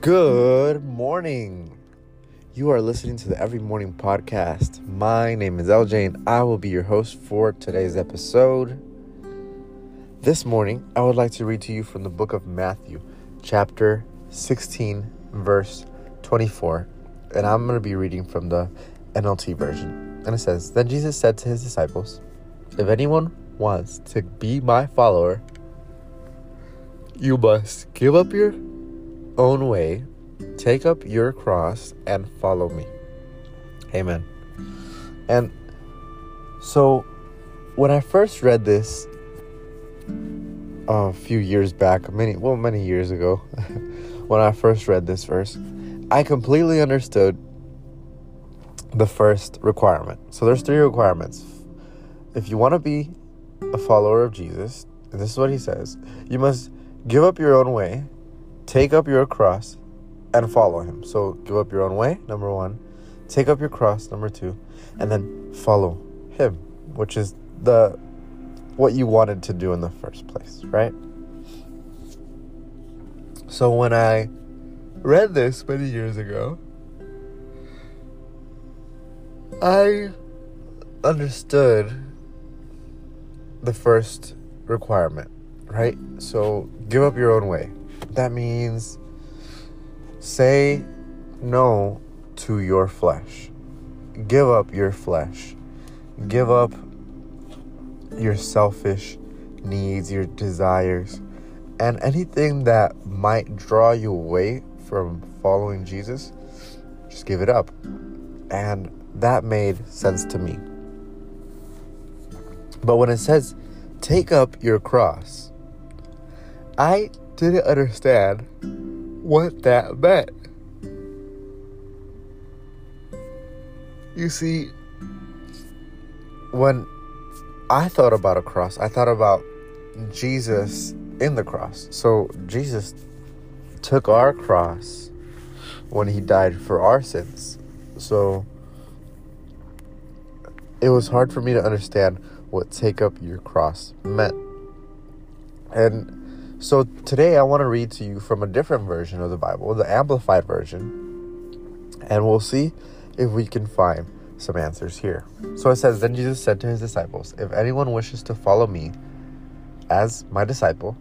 Good morning. You are listening to the Every Morning Podcast. My name is LJ and I will be your host for today's episode. This morning, I would like to read to you from the book of Matthew, chapter 16, verse 24. And I'm going to be reading from the NLT version. And it says Then Jesus said to his disciples, If anyone wants to be my follower, you must give up your own way, take up your cross, and follow me. Amen. And so, when I first read this a few years back, many well, many years ago, when I first read this verse, I completely understood the first requirement. So there's three requirements. If you want to be a follower of Jesus, and this is what he says, you must give up your own way, take up your cross, and follow him. So give up your own way, number one, take up your cross, number two, and then follow him, which is the what you wanted to do in the first place, right? So when I read this many years ago, I understood the first requirement, right? So give up your own way. That means say no to your flesh. Give up your flesh. Give up your selfish needs, your desires, and anything that might draw you away from following Jesus. Just give it up. And that made sense to me. But when it says, take up your cross, I didn't understand what that meant. You see, when I thought about a cross, I thought about Jesus in the cross. So Jesus took our cross when he died for our sins. So it was hard for me to understand what take up your cross meant. And so today I want to read to you from a different version of the Bible, the Amplified version, and we'll see if we can find some answers here. So it says Then Jesus said to his disciples, If anyone wishes to follow me as my disciple,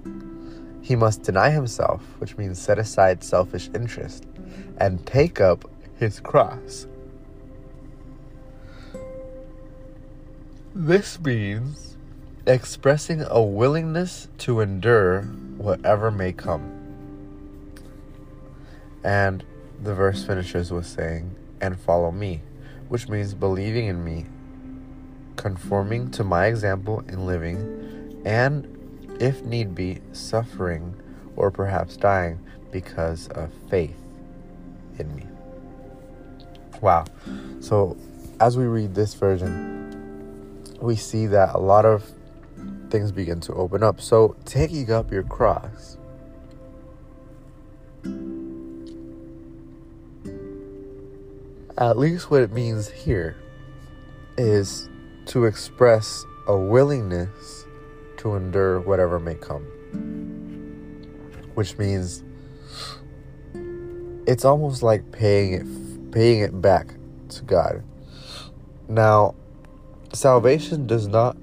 he must deny himself, which means set aside selfish interest, and take up his cross. This means expressing a willingness to endure whatever may come. And the verse finishes with saying, and follow me, which means believing in me, conforming to my example in living, and, if need be, suffering or perhaps dying because of faith in me. Wow. So, as we read this version, we see that a lot of things begin to open up. So, taking up your cross. At least what it means here is to express a willingness to endure whatever may come. Which means it's almost like paying it paying it back to God. Now, salvation does not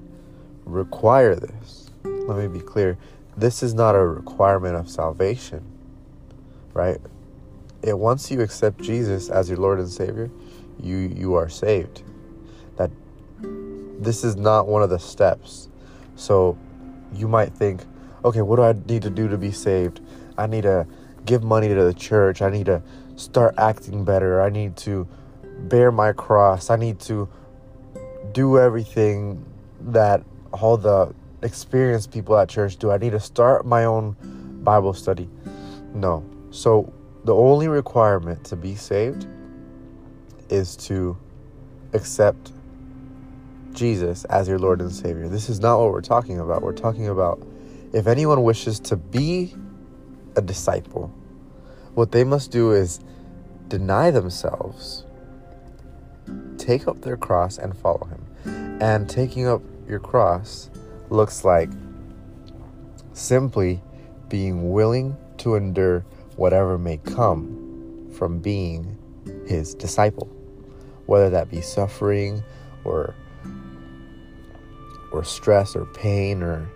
require this. Let me be clear. This is not a requirement of salvation, right? It once you accept Jesus as your Lord and Savior, you you are saved. That this is not one of the steps. So you might think, okay, what do I need to do to be saved? I need to give money to the church. I need to start acting better. I need to bear my cross. I need to do everything that all the experienced people at church do. I need to start my own Bible study. No. So the only requirement to be saved is to accept Jesus as your Lord and Savior. This is not what we're talking about. We're talking about if anyone wishes to be a disciple, what they must do is deny themselves, take up their cross, and follow Him. And taking up your cross looks like simply being willing to endure whatever may come from being his disciple, whether that be suffering or or stress or pain or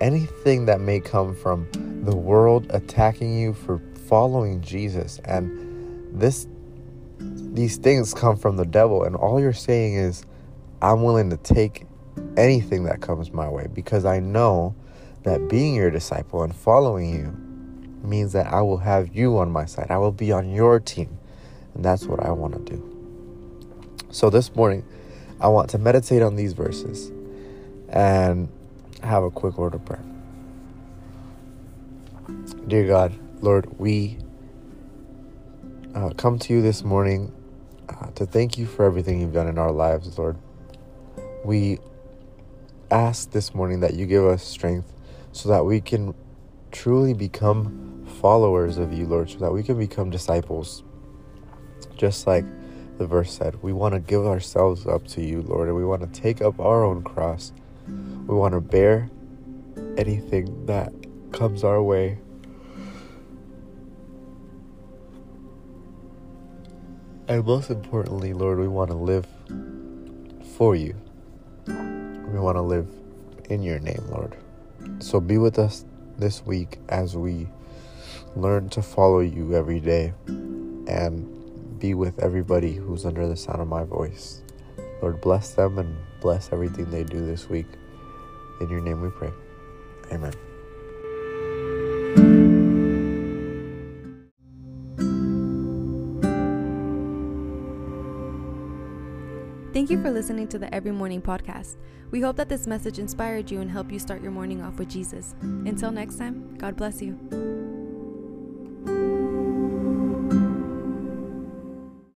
anything that may come from the world attacking you for following Jesus. And this these things come from the devil and all you're saying is I'm willing to take anything that comes my way because I know that being your disciple and following you means that I will have you on my side. I will be on your team. And that's what I want to do. So this morning, I want to meditate on these verses and have a quick word of prayer. Dear God, Lord, we uh, come to you this morning uh, to thank you for everything you've done in our lives, Lord. We ask this morning that you give us strength so that we can truly become followers of you, Lord, so that we can become disciples. Just like the verse said, we want to give ourselves up to you, Lord, and we want to take up our own cross. We want to bear anything that comes our way. And most importantly, Lord, we want to live for you. We want to live in your name, Lord. So be with us this week as we learn to follow you every day and be with everybody who's under the sound of my voice. Lord, bless them and bless everything they do this week. In your name we pray. Amen. Thank you for listening to the Every Morning podcast. We hope that this message inspired you and helped you start your morning off with Jesus. Until next time, God bless you.